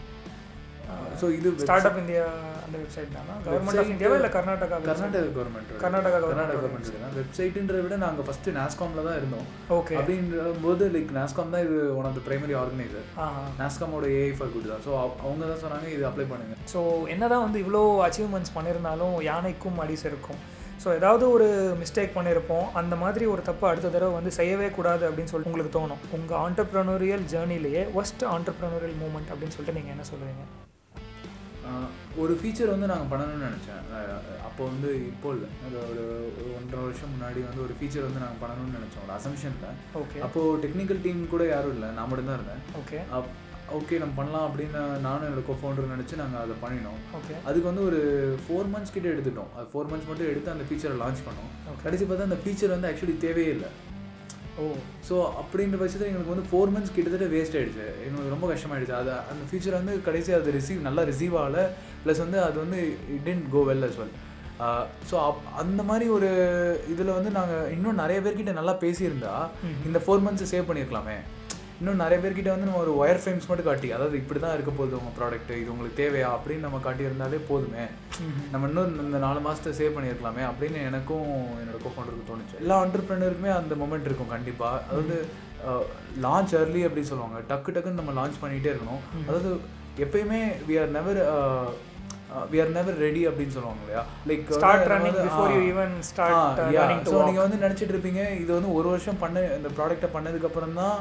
Speaker 2: ஸோ இது
Speaker 1: ஸ்டார்ட் அப் இந்தியா அந்த வெப்சைட் தானா? கவர்மெண்ட் ஆஃப் இந்தியாவா இல்லை கர்நாடகா
Speaker 2: கர்நாடகா கவர்மெண்ட்
Speaker 1: கர்நாடகா
Speaker 2: கர்நாடகா கவர்மெண்ட் வெப்சைட்டுன்றத விட நாங்கள் ஃபர்ஸ்ட் நாஸ்காம்ல தான் இருந்தோம்.
Speaker 1: ஓகே
Speaker 2: அப்படின்ற போது லைக் நாஸ்காம் தான் இது one of the primary organiser
Speaker 1: aha.
Speaker 2: நாஸ்காமோட AI for good தான். ஸோ அவங்க தான் சொன்னாங்க இது அப்ளை பண்ணுங்க.
Speaker 1: ஸோ என்னதான் வந்து இவ்வளோ அச்சீவ்மெண்ட்ஸ் பண்ணியிருந்தாலும் யானைக்கும் அடி இருக்கும் ஸோ ஏதாவது ஒரு மிஸ்டேக் பண்ணியிருப்போம் அந்த மாதிரி ஒரு தப்பு அடுத்த தடவை வந்து செய்யவே கூடாது அப்படின்னு சொல்லிட்டு உங்களுக்கு தோணும். உங்கள் ஆண்டர்ப்ரனோரியல் ஜேர்னிலேயே ஒஸ்ட் ஆண்டர்ப்ரனோரியல் மூமெண்ட் அப்படின்னு சொல்லிட்டு நீங்கள் என்ன சொல்லுவீங்க?
Speaker 2: ஒரு ஃபீச்சர் வந்து நாங்கள் பண்ணணும்னு நினச்சேன். அப்போ வந்து இப்போ இல்லை. அது ஒரு ஒரு ஒன்றரை வருஷம் முன்னாடி வந்து ஒரு ஃபீச்சர் வந்து நாங்கள் பண்ணணும்னு நினச்சோம். ஒரு அசம்ஷனில்
Speaker 1: ஓகே
Speaker 2: அப்போது டெக்னிக்கல் டீம் கூட யாரும் இல்லை. நான் மட்டும் தான் இருந்தேன்
Speaker 1: ஓகே
Speaker 2: ஓகே நம்ம பண்ணலாம் அப்படின்னு நானும் என்னோட கோஃபவுண்டர் நினச்சி நாங்கள் அதை பண்ணினோம்.
Speaker 1: ஓகே
Speaker 2: அதுக்கு வந்து ஒரு ஃபோர் மந்த்ஸ் கிட்ட எடுத்துட்டோம். அது ஃபோர் மந்த்ஸ் மட்டும் எடுத்து அந்த ஃபீச்சரை லான்ச் பண்ணோம். கடைசி பார்த்தா அந்த ஃபீச்சர் வந்து ஆக்சுவலி தேவையே இல்லை.
Speaker 1: ஓ.
Speaker 2: ஸோ அப்படின்ற பட்சத்தில் எங்களுக்கு வந்து ஃபோர் மந்த்ஸ் கிட்டத்தட்ட வேஸ்ட் ஆயிடுச்சு. எங்களுக்கு ரொம்ப கஷ்டமாயிடுச்சு. அது அந்த ஃபியூச்சர் வந்து கடைசி அது ரிசீவ் நல்லா ரிசீவ் ஆகல. ப்ளஸ் வந்து அது வந்து it tend go well as well so அந்த மாதிரி ஒரு இதில் வந்து நாங்கள் இன்னும் நிறைய பேர்கிட்ட நல்லா பேசியிருந்தா இந்த ஃபோர் மந்த்ஸ் சேவ் பண்ணியிருக்கலாமே இன்னும் நிறைய பேர்கிட்ட வந்து நம்ம ஒரு ஒயர் ஃப்ரேம்ஸ் மட்டும் காட்டி அதாவது இப்படி தான் இருக்க போகுது உங்கள் ப்ராடக்ட் இது உங்களுக்கு தேவையா அப்படின்னு நம்ம காட்டியிருந்தாலே போதுமே. நம்ம இன்னும் இந்த நாலு மாதத்தை சேவ் பண்ணியிருக்கலாமே அப்படின்னு எனக்கும் என்னோட கோஃபவுண்டருக்கு தோணுச்சு. எல்லா ஆண்டர்பிரினருக்குமே அந்த மொமெண்ட் இருக்கும் கண்டிப்பாக அதாவது லான்ச் early அப்படின்னு சொல்லுவாங்க. டக்கு டக்குன்னு நம்ம லான்ச் பண்ணிகிட்டே இருக்கணும். அதாவது எப்பயுமே we are never we are never ready அப்படின்னு சொல்லுவாங்க இல்லையா? Like
Speaker 1: start running before you even start
Speaker 2: so நீங்கள் வந்து நினச்சிட்டு இருப்பீங்க இது வந்து ஒரு வருஷம் பண்ண இந்த ப்ராடக்ட்டை பண்ணதுக்கப்புறம் தான்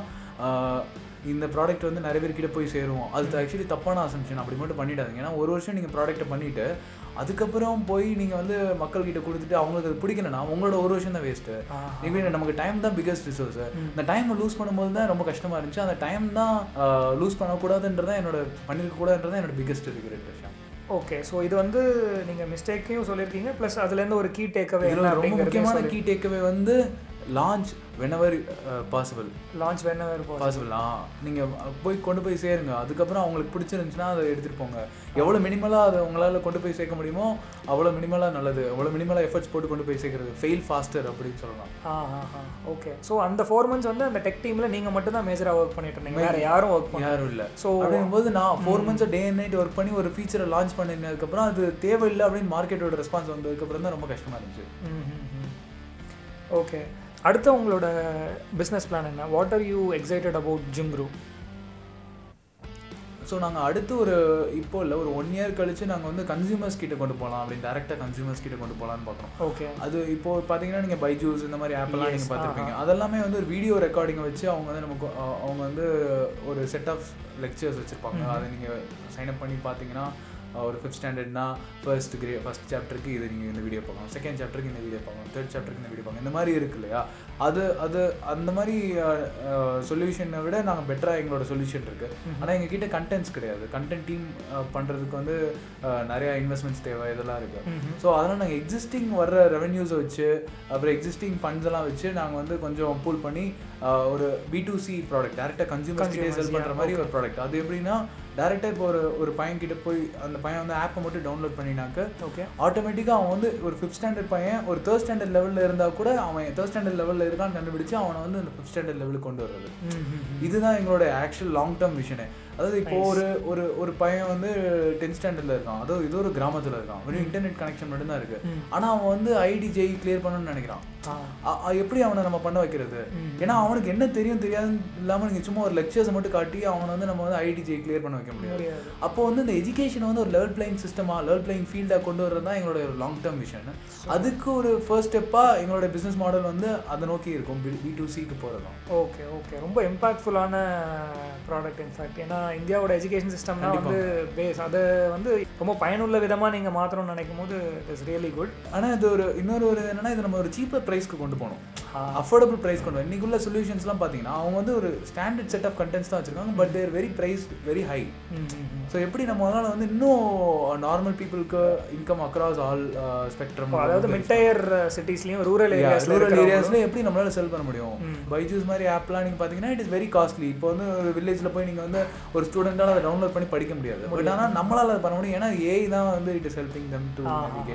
Speaker 2: இந்த ப்ராடக்ட் வந்து நிறைய பேர்கிட்ட போய் சேரும் அது ஆக்சுவலி தப்பான அசம்ஷன் அப்படி மட்டும் பண்ணிடாதீங்க. ஏன்னா ஒரு வருஷம் நீங்கள் ப்ராடக்ட்டை பண்ணிவிட்டு அதுக்கப்புறம் போய் நீங்கள் வந்து மக்கள்கிட்ட கொடுத்துட்டு அவங்களுக்கு அது பிடிக்கலனா உங்களோட ஒரு வருஷம் தான் வேஸ்ட்டு நீங்கள் நமக்கு டைம் தான் பிகஸ்ட் ரிசோர்ஸ் இந்த டைமை லூஸ் பண்ணும்போது தான் ரொம்ப கஷ்டமாக இருந்துச்சு. அந்த டைம் தான் லூஸ் பண்ணக்கூடாதுன்றதான் என்னோட பண்ணிருக்க கூடாதுன்றதான் என்னோட பிகஸ்ட் ரிக்ரெட் விஷயம்
Speaker 1: ஓகே ஸோ இது வந்து நீங்கள் மிஸ்டேக்கையும் சொல்லியிருக்கீங்க. ப்ளஸ் அதுலேருந்து ஒரு கீ டேக்அவே
Speaker 2: ரொம்ப முக்கியமான கீ டேக்அவே வந்து லான்ச் வெனவர் பாசிபிள்
Speaker 1: லான்ச் இருப்போம்
Speaker 2: பாசிபிள் நீங்கள் போய் கொண்டு போய் சேருங்க. அதுக்கப்புறம் அவங்களுக்கு பிடிச்சிருந்துச்சுன்னா அதை எடுத்துகிட்டு போங்க. எவ்வளோ மினிமலாக அதை உங்களால் கொண்டு போய் சேர்க்க முடியுமோ அவ்வளோ மினிமலாக நல்லது. எவ்வளோ மினிமலாக எஃபர்ட்ஸ் போட்டு கொண்டு போய் சேர்க்கறது. ஃபெயில் ஃபாஸ்டர் அப்படின்னு சொல்லலாம்.
Speaker 1: ஆ ஆ ஆ. ஓகே ஸோ அந்த ஃபோர் மந்த்ஸ் வந்து அந்த டெக் டீமில் நீங்கள் மட்டும் தான் மேஜராக ஒர்க் பண்ணிட்டு இருந்தீங்க. வேறு யாரும் ஒர்க் பண்ண
Speaker 2: யாரும் இல்லை.
Speaker 1: ஸோ
Speaker 2: அப்படிங்கும்போது நான் four months day and night work பண்ணி ஒரு ஃபீச்சரை லான்ச் பண்ணினதுக்கப்புறம் அது தேவையில்லை அப்படின்னு மார்க்கெட்டோட ரெஸ்பான்ஸ் வந்ததுக்கப்புறம் தான் ரொம்ப கஷ்டமாக இருந்துச்சு.
Speaker 1: ஓகே அடுத்து உங்களோட பிஸ்னஸ் பிளான் என்ன? What are you excited about Jungroo
Speaker 2: so நாங்கள் அடுத்து ஒரு இப்போ இல்லை ஒரு ஒன் இயர் கழிச்சு நாங்கள் வந்து கன்சியூமர்ஸ் கிட்ட கொண்டு போகலாம் அப்படின்னு டேரெக்டாக கன்சியூமர்ஸ் கிட்ட கொண்டு போகலான்னு பார்க்குறோம்
Speaker 1: ஓகே
Speaker 2: அது இப்போ பார்த்தீங்கன்னா நீங்கள் பைஜூஸ் இந்த மாதிரி ஆப்லாம் நீங்கள் பார்த்துருப்பீங்க. அதெல்லாமே வந்து ஒரு வீடியோ ரெக்கார்டிங்கை வச்சு அவங்க வந்து நமக்கு அவங்க வந்து ஒரு செட் ஆஃப் லெக்சர்ஸ் வச்சுருப்பாங்க. அதை நீங்கள் சைன் அப் பண்ணி பார்த்தீங்கன்னா ஒரு ஃபிஃப்த் ஸ்டாண்டர்ட்னா ஃபர்ஸ்ட் கிரே ஃபர்ஸ்ட் சாப்டருக்கு இது நீங்கள் இந்த வீடியோ பார்க்கணும். செகண்ட் சாப்டருக்கு இந்த வீடியோ பார்க்கணும். தேர்ட் சாப்டருக்கு இந்த வீடியோ பார்க்கணும். இந்த மாதிரி இருக்கு இல்லையா? அது அது அந்த மாதிரி சொல்யூஷனை விட நாங்கள் பெட்டராக எங்களோட சொல்யூஷன் இருக்குது ஆனால் எங்ககிட்ட கண்டென்ட்ஸ் கிடையாது. கண்டென்ட் டீம் பண்ணுறதுக்கு வந்து நிறைய இன்வெஸ்ட்மெண்ட்ஸ் தேவை இதெல்லாம் இருக்குது ஸோ அதனால் நாங்கள் எக்ஸிஸ்டிங் வர்ற ரெவென்யூஸை வச்சு அப்புறம் எக்ஸிஸ்டிங் ஃபண்ட்ஸ் எல்லாம் வச்சு நாங்கள் வந்து கொஞ்சம் பூல் பண்ணி ஒரு பி டு சி ப்ராடக்ட் டேரெக்டாக கன்சியூமர்ஸ் கிட்டே செல் பண்ணுற மாதிரி ஒரு ப்ராடக்ட் அது எப்படின்னா டேரெக்டாக இப்போ ஒரு ஒரு பையன் கிட்ட போய் அந்த பையன் வந்து ஆப்பை மட்டும் டவுன்லோட் பண்ணினாக்க
Speaker 1: ஓகே
Speaker 2: ஆட்டோமேட்டிக்காக அவன் வந்து ஒரு ஃபிஃப்த் ஸ்டாண்டர்ட் பையன் ஒரு தேர்ட் ஸ்டாண்டர்ட் லெவலில் இருந்தால் கூட அவன் தேர்ட் ஸ்டாண்டர்ட் லெவலில் இருக்கான்னு கண்டுபிடிச்சு அவனை வந்து அந்த ஃபிஃப்த் ஸ்டாண்டர்ட் லெவலுக்கு கொண்டு வர்றது. இதுதான் எங்களோட ஆக்சுவல் லாங் டேர்ம் விஷனே அதாவது இப்போ ஒரு ஒரு ஒரு பையன் வந்து டென்த் ஸ்டாண்டர்ட்ல இருக்கான். அதாவது இது ஒரு கிராமத்துல இருக்கான். வெறும் இன்டர்நெட் கனெக்ஷன் மட்டும்தான் இருக்கு. ஆனா அவன் வந்து ஐடி ஜெய் கிளியர் பண்ணணும்னு நினைக்கிறான். எப்படி அவனை நம்ம பண்ண வைக்கிறது? ஏன்னா அவனுக்கு என்ன தெரியும் தெரியாதுன்னு இல்லாம நீங்க சும்மா ஒரு லெக்சர்ஸ் மட்டும் காட்டி அவனை வந்து நம்ம வந்து ஐடி ஜெய் கிளியர் பண்ண வைக்க முடியாது.
Speaker 1: முடியாது.
Speaker 2: அப்போ வந்து இந்த எஜுகேஷன் வந்து ஒரு லெவல் பிளேயிங் சிஸ்டமா லெவல் பிளேயிங் ஃபீல்டாக கொண்டு வர்றது தான் எங்களோட லாங் டேர்ம் விஷன் அதுக்கு ஒரு ஃபர்ஸ்ட் ஸ்டெப்பாக எங்களோட பிஸ்னஸ் மாடல் வந்து அதை நோக்கி இருக்கும் பி டு சிக்கு போகிறது
Speaker 1: ஓகே ஓகே ரொம்ப இம்பாக்ட்ஃபுல்லான ப்ராடக்ட் இன்ஃபேக்ட் ஏன்னா இந்தியாவோட எஜுகேஷன் சிஸ்டம்னா வந்து பேஸ் அதை வந்து ரொம்ப பயனுள்ள விதமாக நீங்கள் மாற்றணும்னு நினைக்கும் போது இட் இஸ் ரியலி குட்
Speaker 2: ஆனால் இது ஒரு இன்னொரு ஒரு என்னன்னா இது நம்ம ஒரு சீப்பர் ப்ரைஸ்க்கு கொண்டு போகணும். அஃபோர்டபுள் ப்ரைஸ் கொண்டு போகணும் இன்னைக்குள்ள சொல்யூஷன்ஸ்லாம் பார்த்தீங்கன்னா அவங்க வந்து ஒரு ஸ்டாண்டர்ட் செட் ஆஃப் கண்டென்ட்ஸ் தான் வச்சிருக்காங்க but they're very price very high so எப்படி நம்மளால வந்து இன்னும் நார்மல் பீப்புளுக்கு இன்கம் அக்ராஸ் ஆல் ஸ்பெக்ட்ரம்
Speaker 1: அதாவது மிட் டயர் சிட்டிஸ்லையும் ரூரல் ஏரியாஸ்
Speaker 2: ரூரல் ஏரியாஸ்ல எப்படி நம்மளால செல் பண்ண முடியும்? பைஜூஸ் மாதிரி ஆப்லாம் நீங்க பாத்தீங்கன்னா இட் இஸ் வெரி காஸ்ட்லி இப்போ வந்து ஒரு வில்லேஜ்ல போய் நீங்க வந்து ஒரு ஸ்டூடெண்டால அதை டவுன்லோட் பண்ணி படிக்க முடியாது. பட் ஆனா நம்மளால அதை பண்ண முடியும். ஏன்னா ஏஐ தான் வந்து it is helping them to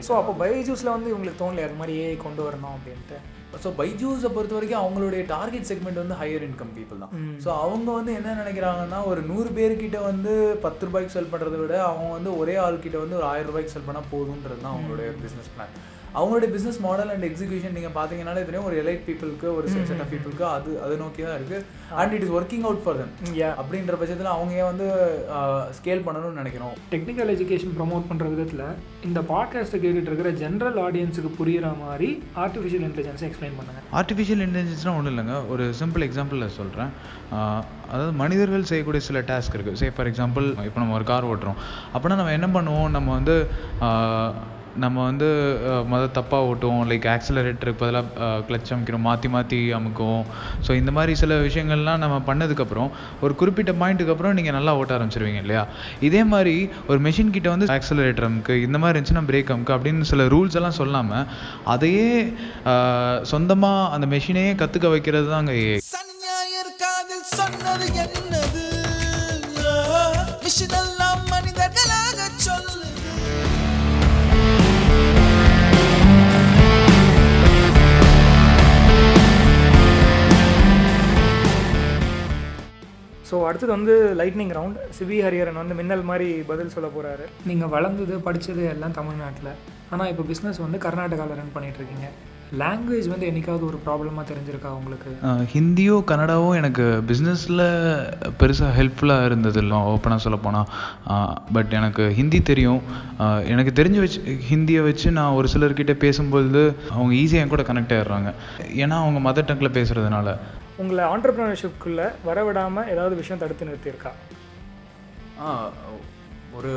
Speaker 1: so அப்போ பைஜூஸில் வந்து உங்களுக்கு தோணலையா? அது மாதிரி ஏஐ கொண்டு வரணும் அப்படின்ட்டு.
Speaker 2: ஸோ பைஜூஸை பொறுத்த வரைக்கும் அவங்களுடைய டார்கெட் செக்மெண்ட் வந்து ஹையர் இன்கம் பீப்புள் தான். ஸோ அவங்க வந்து என்ன நினைக்கிறாங்கன்னா ஒரு நூறு பேர்கிட்ட வந்து பத்து ரூபாய்க்கு செல் பண்ணுறதை விட அவங்க வந்து ஒரே ஆள்கிட்ட வந்து ஒரு ஆயிரம் ரூபாய்க்கு செல் பண்ணால் போதுன்றது தான் அவங்களுடைய பிஸ்னஸ் பிளான் அவங்களுடைய பிஸ்னஸ் மாடல் அண்ட் எக்ஸிகியூஷன் நீங்கள் பார்த்தீங்கன்னாலே தெரியும் ஒரு எலைட் பீப்புளுக்கு ஒரு செட் ஆஃப் பீப்புளுக்கு அது அதை நோக்கி தான் இருக்குது and it is working out for them
Speaker 1: யா.
Speaker 2: அப்படின்ற பட்சத்தில் அவங்க வந்து ஸ்கேல் பண்ணணும்னு நினைக்கிறோம்.
Speaker 3: டெக்னிக்கல் எஜுகேஷன் ப்ரோமோட் பண்ணுற விதத்தில் இந்த பாட்காஸ்ட்டை கேட்டுட்டு இருக்கிற ஜென்ரல் ஆடியன்ஸுக்கு புரியுற மாதிரி ஆர்டிஃபிஷியல் இன்டெலிஜென்ஸை எக்ஸ்பிளைன் பண்ணுங்கள்
Speaker 4: ஆர்டிஃபிஷியல் இன்டெலிஜென்ஸ்னால் ஒன்றும் இல்லைங்க. ஒரு சிம்பிள் எக்ஸாம்பிளில் சொல்கிறேன் அதாவது மனிதர்கள் செய்யக்கூடிய சில டாஸ்க் இருக்குது சே ஃபார் எக்ஸாம்பிள் இப்போ நம்ம ஒரு கார் ஓட்டுறோம். அப்படின்னா நம்ம என்ன பண்ணுவோம்? நம்ம வந்து நம்ம வந்து மொதல் தப்பாக ஓட்டுவோம். லைக் ஆக்சிலரேட்டருக்கு பதிலாக கிளச் அமைக்கிறோம் மாற்றி மாற்றி அமுக்குவோம். ஸோ இந்த மாதிரி சில விஷயங்கள்லாம் நம்ம பண்ணதுக்கப்புறம் ஒரு குறிப்பிட்ட பாயிண்ட்டுக்கு அப்புறம் நீங்கள் நல்லா ஓட்ட ஆரம்பிச்சிருவீங்க இல்லையா? இதே மாதிரி ஒரு மெஷின் கிட்ட வந்து ஆக்சிலரேட்டர் அமுக்கு இந்த மாதிரி இருந்துச்சுன்னா பிரேக் அமுக்கு அப்படின்னு சில ரூல்ஸ் எல்லாம் சொல்லாமல் அதையே சொந்தமாக அந்த மெஷினையே கற்றுக்க வைக்கிறது தான் அங்கே
Speaker 5: சொன்னது என்னது?
Speaker 1: அடுத்தது வந்து லைட்னிங் ரவுண்ட் சிவி ஹரியரன் வந்து மின்னல் மாதிரி பதில் சொல்ல போகிறாரு நீங்கள் வளர்ந்தது படித்தது எல்லாம் தமிழ்நாட்டில். ஆனால் இப்போ பிஸ்னஸ் வந்து கர்நாடகாவில் ரன் பண்ணிட்டு இருக்கீங்க. லாங்குவேஜ் வந்து என்னைக்காவது ஒரு ப்ராப்ளமாக தெரிஞ்சிருக்கா உங்களுக்கு?
Speaker 4: ஹிந்தியோ கன்னடாவோ எனக்கு பிஸ்னஸில் பெருசாக ஹெல்ப்ஃபுல்லாக இருந்தது இல்லை ஓப்பனாக சொல்ல போனால் பட் எனக்கு ஹிந்தி தெரியும். எனக்கு தெரிஞ்சு வச்சு ஹிந்தியை வச்சு நான் ஒரு சிலர்கிட்ட பேசும்பொழுது அவங்க ஈஸியாக என் கூட கனெக்ட் ஆயிடுறாங்க. ஏன்னா அவங்க மதர் டங்கில் பேசுகிறதுனால
Speaker 1: உங்களை ஆண்டர்ப்ரினர்ஷிப்குள்ளே வரவிடாமல் ஏதாவது விஷயம் தடுத்து நிறுத்தியிருக்கா?
Speaker 2: ஒரு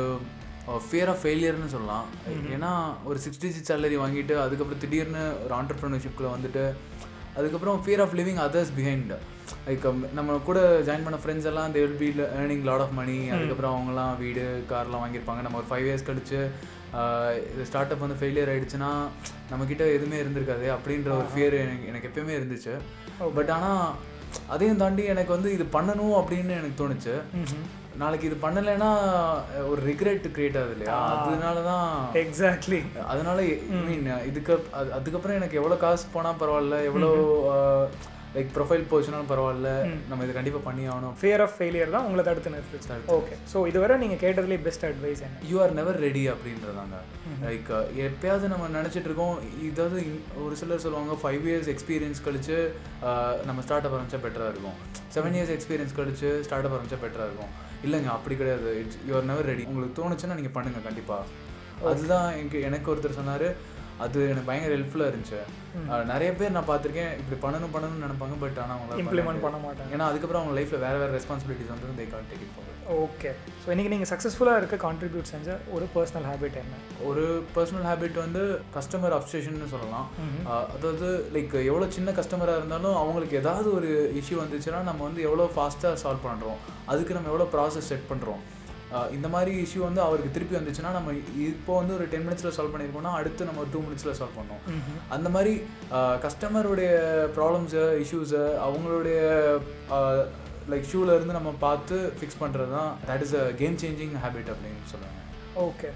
Speaker 2: ஃபியர் ஆஃப் ஃபெயிலியர்னு சொல்லலாம். ஏன்னா ஒரு சிக்ஸ்டி சிக்ஸ் சேலரி வாங்கிட்டு அதுக்கப்புறம் திடீர்னு ஒரு ஆண்டர்ப்ரினர்ஷிப்பில் வந்துட்டு அதுக்கப்புறம் fear of living others behind like நம்ம கூட ஜாயின் பண்ண ஃப்ரெண்ட்ஸ் எல்லாம் they will be earning lot of money அதுக்கப்புறம் அவங்கலாம் வீடு கார்லாம் வாங்கியிருப்பாங்க. நம்ம ஒரு ஃபைவ் இயர்ஸ் கழிச்சு ஸ்டார்ட் அப் வந்து ஃபெயிலியர் ஆயிடுச்சுன்னா நம்மக்கிட்ட எதுவுமே இருந்திருக்காது. அப்படின்ற ஒரு ஃபியர் எனக்கு எனக்கு எப்பயுமே இருந்துச்சு. பட் ஆனால் அதையும் தாண்டி எனக்கு வந்து இது பண்ணணும் அப்படின்னு எனக்கு தோணுச்சு. நாளைக்கு இது பண்ணலைன்னா ஒரு ரிக்ரெட் கிரியேட் ஆகுது இல்லையா? அதனால தான்
Speaker 1: எக்ஸாக்ட்லி
Speaker 2: அதனால மீன் இதுக்கு அது- அதுக்கப்புறம் எனக்கு எவ்வளோ காசு போனால் பரவாயில்ல எவ்வளோ லைக் ப்ரொஃபைல் போச்சுனாலும் பரவாயில்ல. நம்ம இதை கண்டிப்பாக பண்ணி ஆகணும்.
Speaker 1: ஃபியர் ஆஃப் ஃபெயிலியர் தான் உங்களை தடுத்து நிறுத்துச்சு ஓகே ஸோ இதுவரை நீங்கள் கேட்டதுலேயே பெஸ்ட் அட்வைஸ் என்ன?
Speaker 2: யூ ஆர் நெவர் ரெடி அப்படின்றதாங்க. லைக் எப்பயாவது நம்ம நினச்சிட்டு இருக்கோம் இதாவது ஒரு சிலர் சொல்லுவாங்க ஃபைவ் இயர்ஸ் எக்ஸ்பீரியன்ஸ் கழிச்சு நம்ம ஸ்டார்ட் அப் ஆரம்பிச்சா பெட்டராக இருக்கும். செவன் இயர்ஸ் எக்ஸ்பீரியன்ஸ் கழிச்சு ஸ்டார்ட் அப் ஆரம்பிச்சா பெட்டராக இருக்கும். இல்லைங்க அப்படி கிடையாது. It's you are never ready உங்களுக்கு தோணுச்சுன்னா நீங்கள் பண்ணுங்க கண்டிப்பாக அதுதான் எனக்கு எனக்கு ஒருத்தர் சொன்னார் அது எனக்கு பயங்கர ஹெல்ப்ஃபுல்லாக இருந்துச்சு. நிறைய பேர் நான் பார்த்துருக்கேன் இப்படி பண்ணணும் பண்ணணும்னு நினைப்பாங்க பட் ஆனால் அவங்க
Speaker 1: இம்ப்ளிமெண்ட் பண்ண மாட்டாங்க.
Speaker 2: ஏன்னா அதுக்கப்புறம் அவங்க லைஃப்பில் வேறு வேறு ரெஸ்பான்சிபிலிட்டிஸ் வந்து they can take it
Speaker 1: okay so இன்றைக்கி நீங்கள் சக்ஸஸ்ஃபுல்லாக இருக்க கான்ட்ரிபியூட் செஞ்ச ஒரு பர்சனல் ஹேபிட் என்ன?
Speaker 2: ஒரு பர்சனல் ஹேபிட் வந்து கஸ்டமர் அப்சேஷன் சொல்லலாம். அதாவது லைக் எவ்வளோ சின்ன கஸ்டமராக இருந்தாலும் அவங்களுக்கு ஏதாவது ஒரு இஷ்யூ வந்துச்சுன்னா நம்ம வந்து எவ்வளோ ஃபாஸ்ட்டாக சால்வ் பண்ணுறோம் அதுக்கு நம்ம எவ்வளோ ப்ராசஸ் செட் பண்ணுறோம் இந்த மாதிரி இஷ்யூ வந்து அவருக்கு திருப்பி வந்துச்சுன்னா நம்ம இப்போ வந்து ஒரு டென் மினிட்ஸில் சால்வ் பண்ணியிருக்கோம்னா அடுத்து நம்ம டூ மினிட்ஸில் சால்வ் பண்ணோம் அந்த மாதிரி கஸ்டமருடைய ப்ராப்ளம்ஸு இஷ்யூஸு அவங்களுடைய லைக் ஷூவில் இருந்து நம்ம பார்த்து ஃபிக்ஸ் பண்ணுறது தான் that is a game changing habit அப்படின்னு சொல்லுவாங்க.
Speaker 1: ஓகே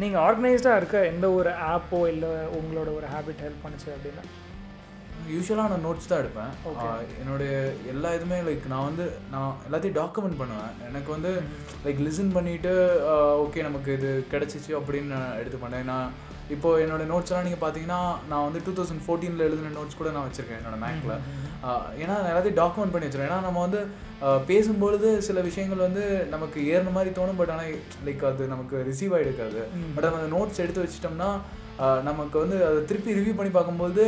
Speaker 1: நீங்கள் ஆர்கனைஸ்டாக இருக்க எந்த ஒரு ஆப்போ இல்லை உங்களோட ஒரு ஹேபிட் ஹெல்ப் பண்ணுச்சு அப்படின்னா?
Speaker 2: யூஸ்வலாக நான் நோட்ஸ் தான் எடுப்பேன். என்னுடைய எல்லா இதுவுமே லைக் நான் வந்து நான் எல்லாத்தையும் டாக்குமெண்ட் பண்ணுவேன். எனக்கு வந்து லைக் லிசன் பண்ணிவிட்டு ஓகே நமக்கு இது கிடச்சிச்சு அப்படின்னு நான் எடுத்து பண்ணேன் நான் இப்போ என்னோட நோட்ஸ் எல்லாம் நீங்கள் பார்த்தீங்கன்னா நான் வந்து டூ தௌசண்ட் ஃபோர்டீனில் எழுதின நோட்ஸ் கூட நான் வச்சுருக்கேன் என்னோட மேக்கில் ஏன்னா நான் எல்லாத்தையும் டாக்குமெண்ட் பண்ணி வச்சிருக்கேன் ஏன்னா நம்ம வந்து பேசும்பொழுது சில விஷயங்கள் வந்து நமக்கு ஏறின மாதிரி தோணும். பட் ஆனால் லைக் அது நமக்கு ரிசீவ் ஆகிடுக்காது பட் அந்த நோட்ஸ் எடுத்து வச்சிட்டோம்னா நமக்கு வந்து அதை திருப்பி ரிவ்யூ பண்ணி பார்க்கும்போது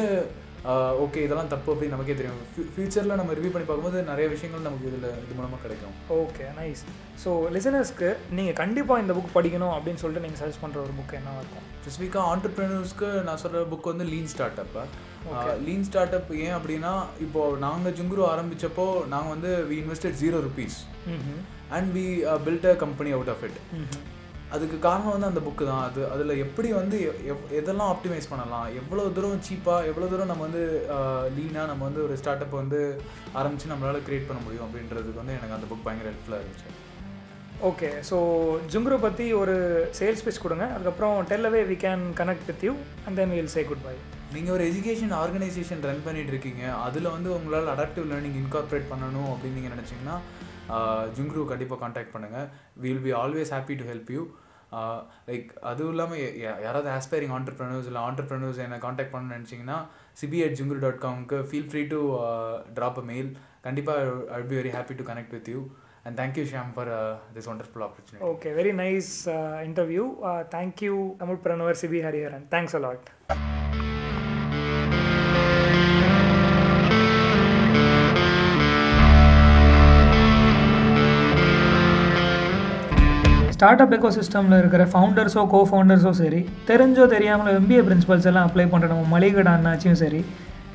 Speaker 2: ஓகே இதெல்லாம் தப்பு அப்படின்னு நமக்கே தெரியும். ஃபியூச்சரில் நம்ம ரிவ்யூ பண்ணி பார்க்கும்போது நிறைய விஷயங்கள் நமக்கு இதில் இது மூலமாக கிடைக்கும்.
Speaker 1: ஓகே நைஸ் ஸோ லிசனர்ஸ்க்கு நீங்கள் கண்டிப்பாக இந்த புக் படிக்கணும் அப்படின்னு சொல்லிட்டு நீங்கள் சஜஸ்ட் பண்ணுற ஒரு புக் என்னவா இருக்கும்?
Speaker 2: ஸ்பெசிஃபிக்காக ஆண்டர்பிரினர்ஸ்க்கு நான் சொல்கிற புக் வந்து lean start up lean start up ஏன் அப்படின்னா இப்போ நாங்கள் ஜுங்குரு ஆரம்பிச்சப்போ நாங்கள் வந்து we invested zero rupees. And we built a company out of it அதுக்கு காரணம் வந்து அந்த புக்கு தான். அது அதில் எப்படி வந்து எவ்- எதெல்லாம் ஆப்டிமைஸ் பண்ணலாம்? எவ்வளோ தூரம் சீப்பாக எவ்வளோ தூரம் நம்ம வந்து லீனாக நம்ம வந்து ஒரு ஸ்டார்ட் அப் வந்து ஆரம்பித்து நம்மளால் கிரியேட் பண்ண முடியும் அப்படின்றதுக்கு வந்து எனக்கு அந்த புக் பயங்கர ஹெல்ப்ஃபுல்லாக இருந்துச்சு.
Speaker 1: ஓகே ஸோ ஜுங்குரு பற்றி ஒரு சேல்ஸ் பேஸ் கொடுங்க. அதுக்கப்புறம் டெல்லவே we can connect with you and then will say good bye
Speaker 2: நீங்கள் ஒரு எஜுகேஷன் ஆர்கனைசேஷன் ரன் பண்ணிட்டு இருக்கீங்க. அதில் வந்து உங்களால் அடாப்டிவ் லேர்னிங் இன்கார்பரேட் பண்ணணும் அப்படின்னு நீங்கள் நினச்சிங்கன்னா ஜுங்க்ரூ கண்டிப்பாக காண்டாக்ட் பண்ணுங்கள் will be always happy to help you like அதுவும் இல்லாமல் யாராவது ஆஸ்பைரிங் ஆண்டர்பிரனர்ஸ் இல்லை ஆண்டர்பிரனர்ஸ் என்னை காண்டாக்ட் பண்ணணும்னு நினச்சிங்கன்னா சிபி அட் ஜுங்க்ரூ dot காம்க்கு feel free to drop a mail கண்டிப்பாக I be very happy to connect with you and thank you Sham for this wonderful opportunity
Speaker 1: okay very nice interview thank you Tamil பிரனவர் CB Hariharan thanks a lot start up echo சிஸ்டமில் இருக்கிற ஃபவுண்டர்ஸோ கோ ஃபவுண்டர்ஸோ சரி தெரிஞ்சோ தெரியாமல் MBA principles எல்லாம் apply பண்ணுற நம்ம மளிகடை அண்ணாச்சியும் சரி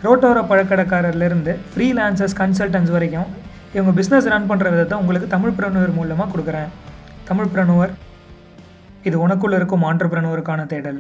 Speaker 1: ரோட்டோர பழக்கடைக்காரர்லேருந்து freelancers consultants வரைக்கும் இவங்க பிஸ்னஸ் ரன் பண்ணுற விதத்தை உங்களுக்கு தமிழ் பிரணுவர் மூலமாக கொடுக்குறேன். தமிழ் பிரணுவர் இது உனக்குள்ளே இருக்கும் ஆண்டர்பிரனுவருக்கான தேடல்.